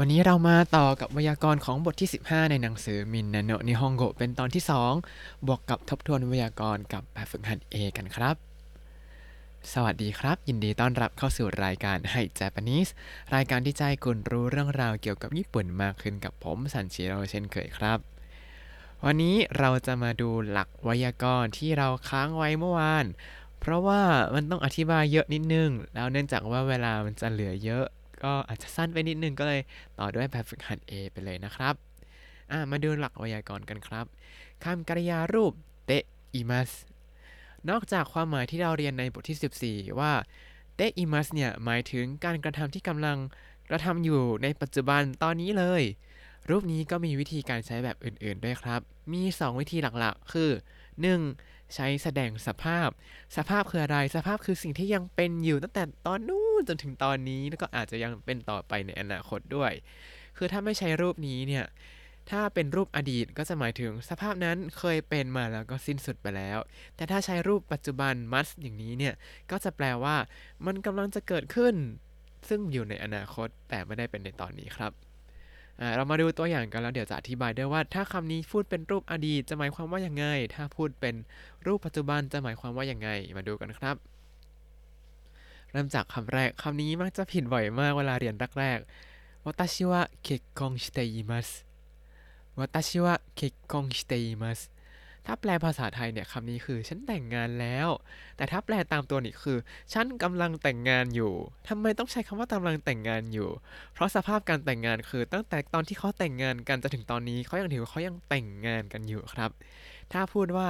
วันนี้เรามาต่อกับไวยากรณ์ของบทที่ 15 ในหนังสือมินนาโนนิฮงโกเป็นตอนที่ 2 บวกกับทบทวนไวยากรณ์กับแบบฝึกหัด A กันครับ สวัสดีครับ ยินดีต้อนรับเข้าสู่รายการไฮ Japanese รายการที่ใจคุณรู้เรื่องราวเกี่ยวกับญี่ปุ่นมากขึ้นกับผมสันชิโร่เช่นเคยครับ วันนี้เราจะมาดูหลักไวยากรณ์ที่เราค้างไว้เมื่อวาน เพราะว่ามันต้องอธิบายเยอะนิดนึง แล้วเนื่องจากว่าเวลามันจะเหลือเยอะ ก็อาจจะสั้นไปนิดนึงก็เลยต่อด้วยแบบฝึกหัด A ไปเลยนะครับอะมาดูหลักไวยากรณ์กันครับคำกริยารูปเตอิมัสนอกจากความหมายที่เราเรียนในบทที่ 14 ว่าเตอิมัสเนี่ยหมายถึงการกระทำที่กำลังกระทำอยู่ในปัจจุบันตอนนี้เลย รูปนี้ก็มีวิธีการใช้แบบอื่นๆด้วยครับ มี 2 วิธีหลักๆ คือ 1. ใช้แสดงสภาพ สภาพคืออะไร สภาพคือสิ่งที่ยังเป็นอยู่ตั้งแต่ตอนนู้นจนถึงตอนนี้แล้วก็อาจจะยังเป็นต่อไปในอนาคตด้วย คือถ้าไม่ใช้รูปนี้เนี่ย ถ้าเป็นรูปอดีตก็จะหมายถึงสภาพนั้นเคยเป็นมาแล้วก็สิ้นสุดไปแล้ว แต่ถ้าใช้รูปปัจจุบัน must อย่างนี้เนี่ย ก็จะแปลว่า มันกำลังจะเกิดขึ้น ซึ่งอยู่ในอนาคตแต่ไม่ได้เป็นในตอนนี้ครับ เรามาดูตัวอย่างกันแล้วเดี๋ยวจะอธิบายด้วยว่า ถ้าคำนี้พูดเป็นรูปอดีตจะหมายความว่าอย่างไง ถ้าพูดเป็นรูปปัจจุบันจะหมายความว่าอย่างไง มาดูกันครับ เริ่มจากคำแรกคำนี้มักจะผิดบ่อยมากเวลาเรียนแรกๆวาตาชิวะเคคงชิเตอิมัสวาตาชิวะเคคงชิเตอิมัส ถ้าแปลภาษาไทยเนี่ยคำนี้คือฉันแต่งงานแล้ว แต่ถ้าแปลตามตัวนี่คือ ฉันกำลังแต่งงานอยู่ทำไมต้องใช้คำว่ากำลังแต่งงานอยู่ เพราะสภาพการแต่งงานคือตั้งแต่ตอนที่เขาแต่งงานกันจนถึงตอนนี้เขายังถือเขายังแต่งงานกันอยู่ครับ ถ้าพูดว่า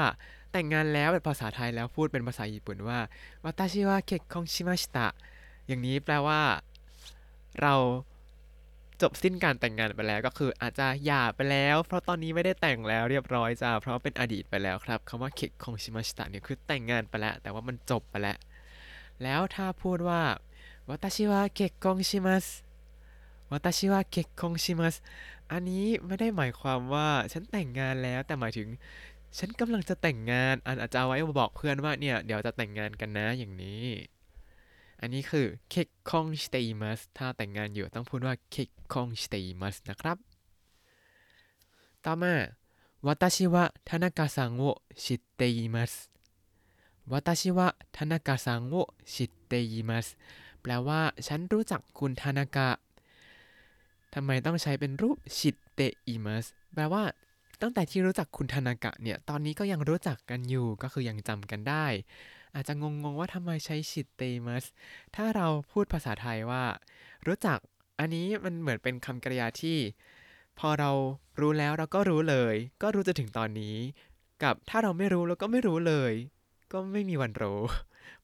แต่งงานแล้วเป็นภาษาไทยแล้วพูดเป็นภาษาญี่ปุ่นว่าวัตาชิวะเคคงชิมาชิตะอย่างนี้แปลว่า เรา จบสิ้นการแต่งงานไปแล้วก็คืออาจจะหย่าไปแล้ว เพราะตอนนี้ไม่ได้แต่งแล้วเรียบร้อยจ้าเพราะเป็นอดีตไปแล้วครับคำว่าเคคงชิมาชิตะเนี่ยคือแต่งงานไปแล้ว แต่ว่ามันจบไปแล้ว แล้วถ้าพูดว่าวัตชิวะเคคงชิมัสวัตชิวะเคคงชิมัสอันนี้ไม่ได้หมายความว่าฉันแต่งงานแล้วแต่หมายถึง ฉันกำลังจะแต่งงานอันอาจจะเอาไว้บอกเพื่อนว่าเนี่ยเดี๋ยวจะแต่งงานกันนะอย่างนี้ อันนี้คือเคคองสเตย์มัสถ้าแต่งงานอยู่ต้องพูดว่าเคคองสเตย์มัสนะครับ ต่อมาวัตชิวะทานากาซังโอชิตเตย์มัสวัตชิวะทานากาซังโอชิเตย์มัสแปลว่าฉันรู้จักคุณทานากะทำไมต้องใช้เป็นรูปชิตเตอิมัสแปลว่าตั้งแต่ที่รู้จักคุณทานากะเนี่ย ตอนนี้ก็ยังรู้จักกันอยู่ ก็คือยังจำกันได้ อาจจะงงๆว่าทำไมใช้ชิเตมัสถ้าเราพูดภาษาไทยว่า รู้จักอันนี้มันเหมือนเป็นคำกริยาที่ พอเรารู้แล้วเราก็รู้เลย ก็รู้จนถึงตอนนี้ กับถ้าเราไม่รู้เราก็ไม่รู้เลย ก็ไม่มีวันรู้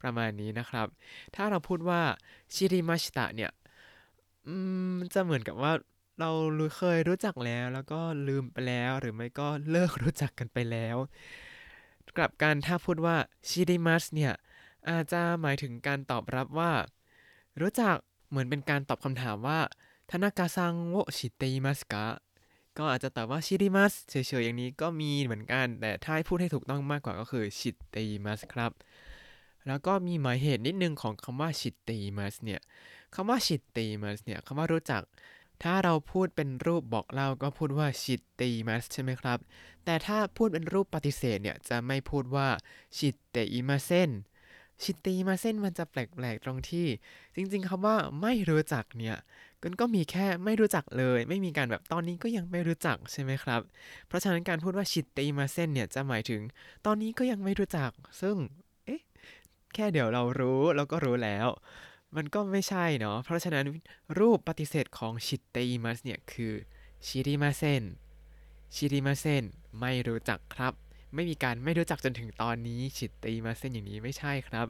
ประมาณนี้นะครับ ถ้าเราพูดว่าชิริมาชิตะเนี่ยจะเหมือนกับว่าเรารู้เคยรู้จักแล้วแล้วก็ลืมไปแล้วหรือไม่ก็เลิกรู้จักกันไปแล้ว กลับกันถ้าพูดว่าชิริมัสเนี่ยอาจจะหมายถึงการตอบรับว่า รู้จักเหมือนเป็นการตอบคำถามว่าทานากะซังโอชิเตอิมัสกะก็อาจจะตอบว่าชิริมัสเฉยๆอย่างนี้ก็มีเหมือนกัน แต่ถ้าให้พูดให้ถูกต้องมากกว่าก็คือชิเตอิมัสครับ แล้วก็มีหมายเหตุนิดนึงของคำว่า 知っています เนี่ยคำว่า 知っています เนี่ยคำว่ารู้จัก ถ้าเราพูดเป็นรูปบอกเล่าก็พูดว่า 知っています ใช่ไหมครับ แต่ถ้าพูดเป็นรูปปฏิเสธเนี่ยจะไม่พูดว่า 知っていません 知っていません มันจะแปลกๆตรงที่ จริงๆคำว่าไม่รู้จักเนี่ยมันก็มีแค่ไม่รู้จักเลย ไม่มีการแบบตอนนี้ก็ยังไม่รู้จักใช่ไหมครับ เพราะฉะนั้นการพูดว่า 知っていません เนี่ยจะหมายถึง ตอนนี้ก็ยังไม่รู้จัก ซึ่งเอ๊ะแค่เดี๋ยวเรารู้เราก็รู้แล้ว มันก็ไม่ใช่เนาะ เพราะฉะนั้นรูปปฏิเสธของชิเตอิมัสเนี่ยคือชิริมาเซน ชิริมาเซนไม่รู้จักครับ ไม่มีการไม่รู้จักจนถึงตอนนี้ชิเตอิมาเซนอย่างนี้ไม่ใช่ครับ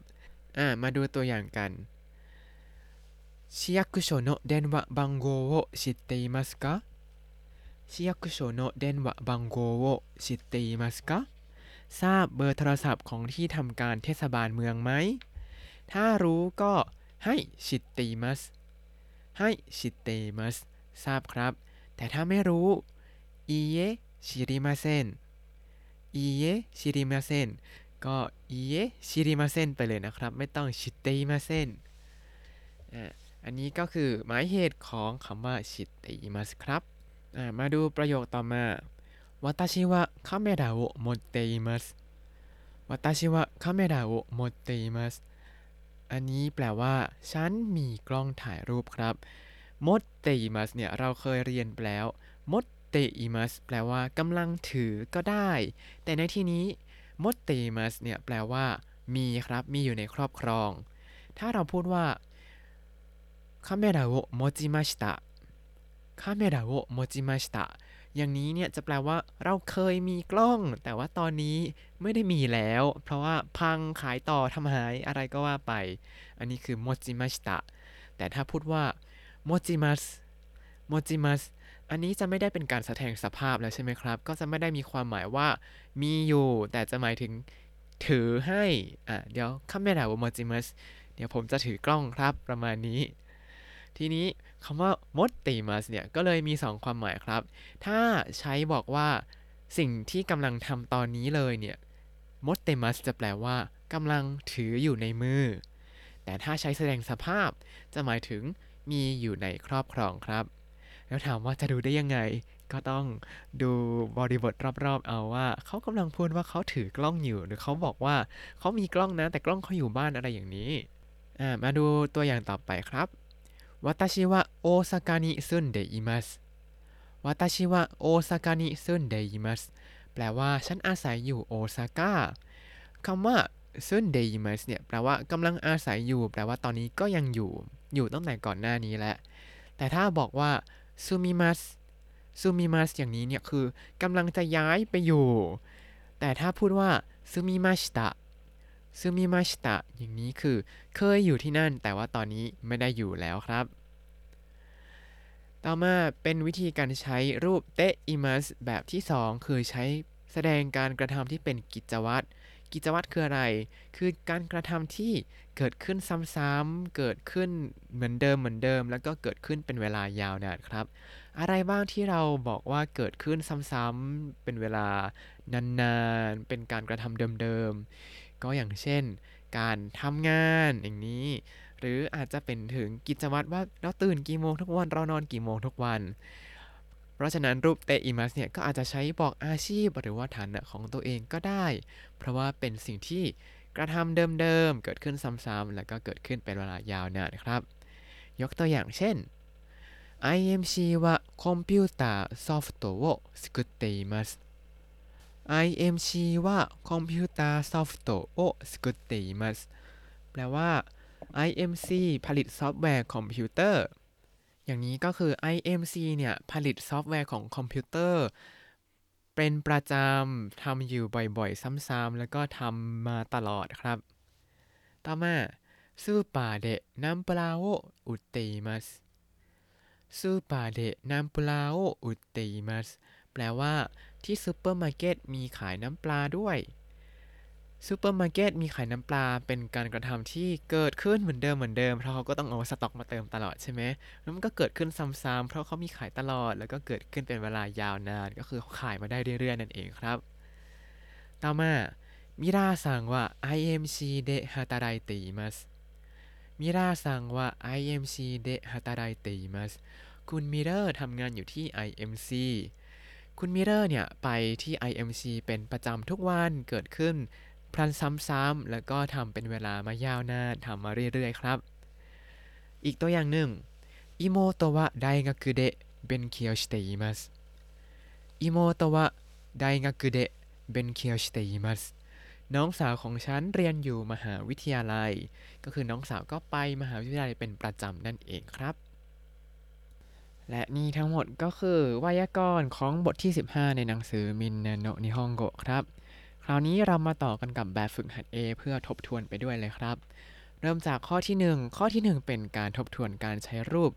อ่า มาดูตัวอย่างกัน市役所の電話番号を知っていますか市役所の電話番号を知っていますかทราบเบอร์โทรศัพท์ของที่ทำการเทศบาลเมืองไหม ถ้ารู้ก็ ให้ชิตติมัสให้ชิตติมัสทราบครับ แต่ถ้าไม่รู้อีเยชิริมาเซนอีเยชิริมาเซนก็อีเยชิริมาเซนไปเลยนะครับ ไม่ต้องชิตติมาเซนอันนี้ก็คือหมายเหตุของคำว่า 知っています ครับ มาดูประโยคต่อมาวัตชิวะคาเมราโอมดเตอิมัสวัตชิวะคาเมราโอมดเตอิมัสันนี้แปลว่า ฉันมีกล้องถ่ายรูปครับ 持っています เนี่ยเราเคยเรียนไปแล้ว 持っています แปลว่ากำลังถือก็ได้ แต่ในที่นี้ 持っています เนี่ยแปลว่า มีครับ มีอยู่ในครอบครอง ถ้าเราพูดว่าคาเมระโอโมจิมาชิตะคาเมระโอย่างนี้เนี่ยจะแปลว่าเราเคยมีกล้อง แต่ว่าตอนนี้ไม่ได้มีแล้ว เพราะว่าพังขายต่อทำหายอะไรก็ว่าไป อันนี้คือโมจิมาชิตะแต่ถ้าพูดว่าโมจิมัสโมจิมัสอันนี้จะไม่ได้เป็นการแสดงสภาพแล้วใช่ไหมครับ ก็จะไม่ได้มีความหมายว่ามีอยู่ แต่จะหมายถึงถือให้ อะ เดี๋ยวคาเมระโมจิมัสเดี๋ยวผมจะถือกล้องครับประมาณนี้ ทีนี้ คำว่ามดติมัสเนี่ยก็เลยมี 2 ความหมายครับ ถ้าใช้บอกว่าสิ่งที่กำลังทำตอนนี้เลยเนี่ยมดเตมัสจะแปลว่ากำลังถืออยู่ในมือ แต่ถ้าใช้แสดงสภาพจะหมายถึงมีอยู่ในครอบครองครับ แล้วถามว่าจะดูได้ยังไง ก็ต้องดูบริบทรอบๆ เอาว่าเขากำลังพูดว่าเขาถือกล้องอยู่ หรือเขาบอกว่าเขามีกล้องนะแต่กล้องเขาอยู่บ้านอะไรอย่างนี้ อ่ามาดูตัวอย่างต่อไปครับ 私は大阪に住んでいます私は大阪に住んでいますแปลว่าฉันอาศัยอยู่โอซาก้าคำว่าซึนเดยิมัสเนี่ยแปลว่ากำลังอาศัยอยู่ แปลว่าตอนนี้ก็ยังอยู่ อยู่ตั้งแต่ก่อนหน้านี้แหละ แต่ถ้าบอกว่าซูมิมัสซูมิมัสอย่างนี้เนี่ยคือกำลังจะย้ายไปอยู่ แต่ถ้าพูดว่าซูมิมาชิตะ ซูมิมาชิตะอย่างนี้คือเคยอยู่ที่นั่น แต่ว่าตอนนี้ไม่ได้อยู่แล้วครับ ต่อมาเป็นวิธีการใช้รูปเตอิมัสแบบที่ 2 คือใช้แสดงการกระทำที่เป็นกิจวัตรกิจวัตรคืออะไร คือการกระทำที่เกิดขึ้นซ้ำๆเกิดขึ้นเหมือนเดิมเหมือนเดิม แล้วก็เกิดขึ้นเป็นเวลายาวนานครับ อะไรบ้างที่เราบอกว่าเกิดขึ้นซ้ำๆเป็นเวลานานๆ เป็นการกระทำเดิมๆ ก็อย่างเช่น การทำงานอย่างนี้ หรืออาจจะเป็นถึงกิจวัตรว่าเราตื่นกี่โมงทุกวัน เรานอนกี่โมงทุกวัน เพราะฉะนั้นรูปเตอิมัสเนี่ยก็อาจจะใช้บอกอาชีพหรือว่าฐานะของตัวเองก็ได้ เพราะว่าเป็นสิ่งที่กระทำเดิมๆ เกิดขึ้นซ้ำๆ แล้วก็เกิดขึ้นเป็นเวลายาวนานครับ ยกตัวอย่างเช่น IMC はコンピューターソフトを作っています IMC はコンピューターソフトを作っています แปลว่า IMC ผลิตซอฟต์แวร์คอมพิวเตอร์ อย่างนี้ก็คือ IMC เนี่ย ผลิตซอฟต์แวร์ของคอมพิวเตอร์ เป็นประจำทำอยู่บ่อยๆ ซ้ำๆ แล้วก็ทำมาตลอดครับ ต่อมา スーパーでナンプラーを売っています スーパーでナンプラーを売っています แปลว่า ที่ซูเปอร์มาร์เก็ตมีขายน้ำปลาด้วยซูเปอร์มาร์เก็ตมีขายน้ำปลาเป็นการกระทำที่เกิดขึ้นเหมือนเดิมเหมือนเดิม เพราะเขาก็ต้องเอาสต็อกมาเติมตลอดใช่ไหมแล้วมันก็เกิดขึ้นซ้ำๆเพราะเขามีขายตลอด แล้วก็เกิดขึ้นเป็นเวลายาวนาน ก็คือขายมาได้เรื่อยๆนั่นเองครับ ต่อมา ミラーさんは IMC で働いています ミラーさんは IMC で働いています คุณมิเรอร์ทำงานอยู่ที่ IMC คุณมิเรอร์เนี่ยไปที่ IMC เป็นประจำทุกวันเกิดขึ้น พลันซ้ำๆแล้วก็ทำเป็นเวลามายาวนานทำมาเรื่อยๆครับ อีกตัวอย่างหนึ่ง 妹は大学で勉強していますอิโมโตวะไดงากุเดะเบนเคียวชิเตอิมัสน้องสาวของฉันเรียนอยู่มหาวิทยาลัย ก็คือน้องสาวก็ไปมหาวิทยาลัยเป็นประจำนั่นเองครับ และนี่ทั้งหมดก็คือไวยากรณ์ของบทที่ 15 ในหนังสือมินนโนนิฮงโกครับ คราวนี้เรามาต่อกันกับแบบฝึกหัด A เพื่อทบทวนไปด้วยเลยครับ เริ่มจากข้อที่ 1 ข้อที่ 1 เป็นการทบทวนการใช้รูป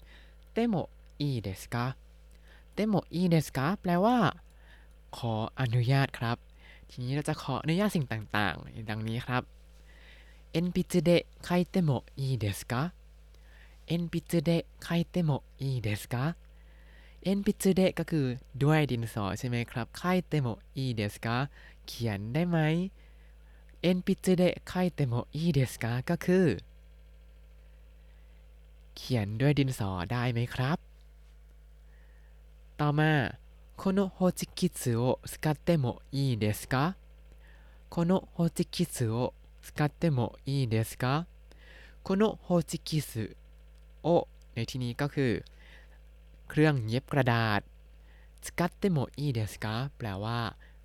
てもいいですか てもいいですか แปลว่า ขออนุญาตครับ ทีนี้เราจะขออนุญาตสิ่งต่างๆ ดังนี้ครับ 鉛筆で書いてもいいですか เอ็นปิจุเดะไคเตโมอีเดสกาเอ็นปิจุเดะก็คือด้วยดินสอใช่ไหมครับไคเตโมอีเดสกาเขียนได้ไหมเอ็นปิจุเดะไคเตโมอีเดสกาก็คือ เ เขียนด้วยดินสอได้ไหมครับ ต่อมาこのホチキスを使ってもいいですかこのホチキスを使ってもいいですかこのホチキス โอในที่นี้ก็คือ เครื่องเย็บกระดาษสกัตเตโมอีเดสกาแปลว่า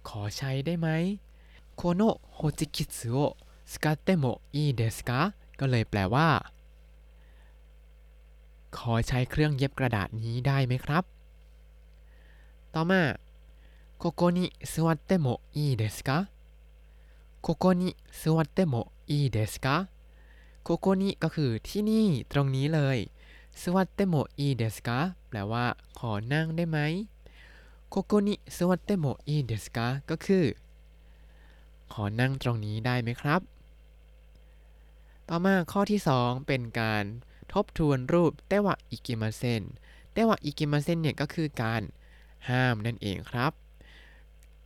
ขอใช้ได้ไหมโคโนโฮจิคิสึโอสกัตเตโมอีเดสกาก็เลยแปลว่า ขอใช้เครื่องเย็บกระดาษนี้ได้ไหมครับ ต่อมาここに座ってもいいですかここに座ってもいいですか โคโกนิก็คือที่นี่ตรงนี้เลย 座ってもいいですか แปลว่า ขอนั่งได้ไหม ここに座ってもいいですか ก็คือ ขอนั่งตรงนี้ได้ไหมครับ ต่อมาข้อที่ 2 เป็นการทบทวนรูป てはいけません てはいけません เนี่ยก็คือการห้ามนั่นเองครับ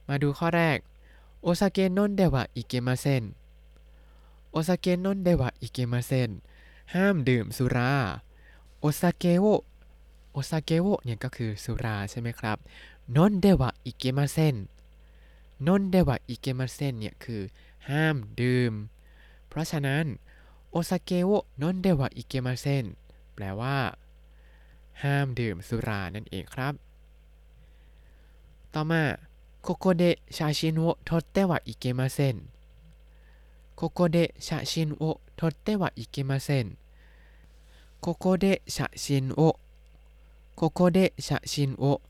มาดูข้อแรก お酒を飲んではいけません お酒を飲んではいけません ห้ามดื่มสุรา お酒を お酒を เนี่ยก็คือสุราใช่ไหมครับ飲んではいけません 飲んではいけません เนี่ยคือห้ามดื่ม เพราะฉะนั้น お酒を飲んではいけません แปลว่า ห้ามดื่มสุรานั่นเองครับ ต่อมา ここで写真を撮ってはいけません ここで写真を撮ってはいけませんここで写真をここで写真を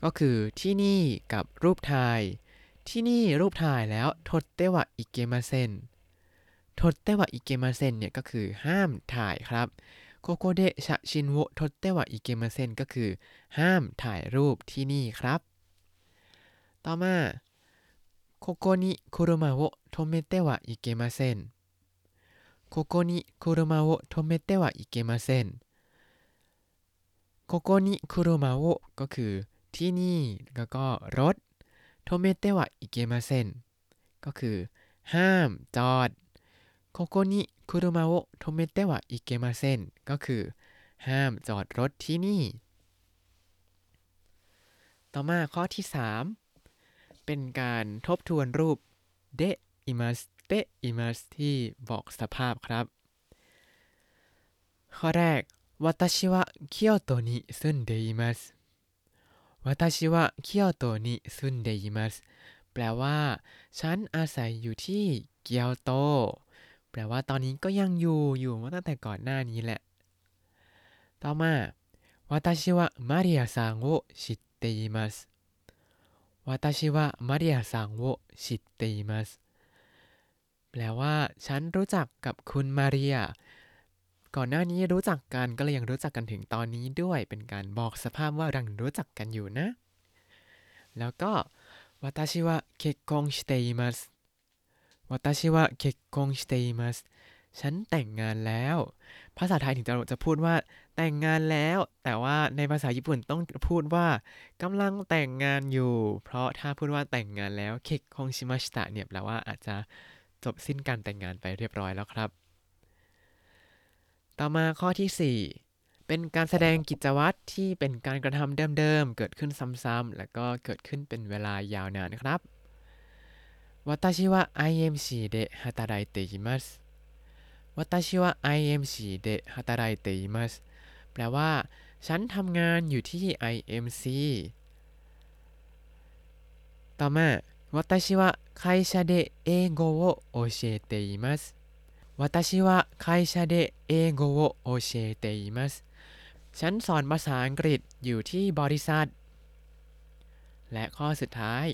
ก็คือที่นี่กับรูปถ่าย ที่นี่รูปถ่ายแล้วทดเตวะอิเกมาเซนทดเตวะอิเกมาเซนเนี่ยก็คือห้ามถ่ายครับโคโกเดชะชินโวทดเตวะอิเกมาเซนก็คือ ห้ามถ่ายรูปที่นี่ครับ ต่อมา ここに車を止めてはいけませんここに車を止めてはいけませんここに車をก็คือ ที่นี่แล้วก็รถโทเมเตวะอิเกมาเซนก็คือ ห้ามจอดโคโกนิคุรุมาโอโทเมเตวะอิเกมาเซนก็คือ ห้ามจอดรถที่นี่ ต่อมาข้อที่ 3 เป็นการทบทวนรูปเดอิมัสเดอิมัสที่บอกสภาพครับ ข้อแรก私は京都に住んでいます私は京都に住んでいますแปลว่า ฉันอาศัยอยู่ที่เกียวโต แปลว่าตอนนี้ก็ยังอยู่อยู่มาตั้งแต่ก่อนหน้านี้แหละ ต่อมา私はマリアさんを知っています 私はマリアさんを知っていますแปลว่า ฉันรู้จักกับคุณมาเรีย ก่อนหน้านี้รู้จักกันก็เลยยังรู้จักกันถึงตอนนี้ด้วย เป็นการบอกสภาพว่ายังรู้จักกันอยู่นะ แล้วก็私は結婚しています私は結婚していますฉันแต่งงานแล้ว ภาษาไทยถึงจะจะพูดว่า แต่งงานแล้ว แต่ว่าในภาษาญี่ปุ่นต้องพูดว่ากำลังแต่งงานอยู่ เพราะถ้าพูดว่าแต่งงานแล้วเคคคงชิมาชิตะเนี่ยแปลว่าอาจจะจบสิ้นการแต่งงานไปเรียบร้อยแล้วครับ ต่อมาข้อที่ 4 เป็นการแสดงกิจวัตรที่เป็นการกระทำเดิมๆ เกิดขึ้นซ้ำๆ แล้วก็เกิดขึ้นเป็นเวลายาวนานครับ私は IMC で働いています私は IMC で働いています แปลว่า ฉันทำงานอยู่ที่ IMC ต่อมา私は会社で英語を教えています私は会社で英語を教えていますฉันสอนภาษาอังกฤษอยู่ที่บริษัท และข้อสุดท้าย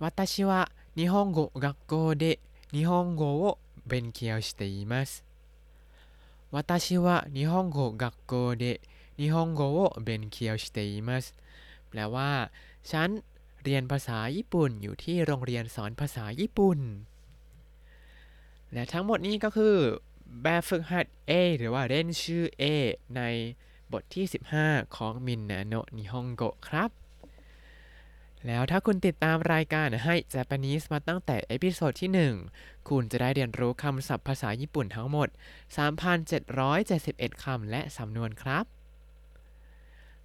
私は日本語学校で日本語を勉強しています 私は日本語学校で日本語を勉強していますแปลว่า ฉันเรียนภาษาญี่ปุ่นอยู่ที่โรงเรียนสอนภาษาญี่ปุ่น และทั้งหมดนี้ก็คือ แบบฝึกหัด A หรือว่าเล่นชื่อ A ในบทที่ 15 ของมินนาโนะนิฮงโกะครับ แล้วถ้าคุณติดตามรายการให้ Japanese มาตั้งแต่ episode ที่ 1 คุณจะได้เรียนรู้คำศัพท์ภาษาญี่ปุ่นทั้งหมด 3,771 คำและสำนวนครับ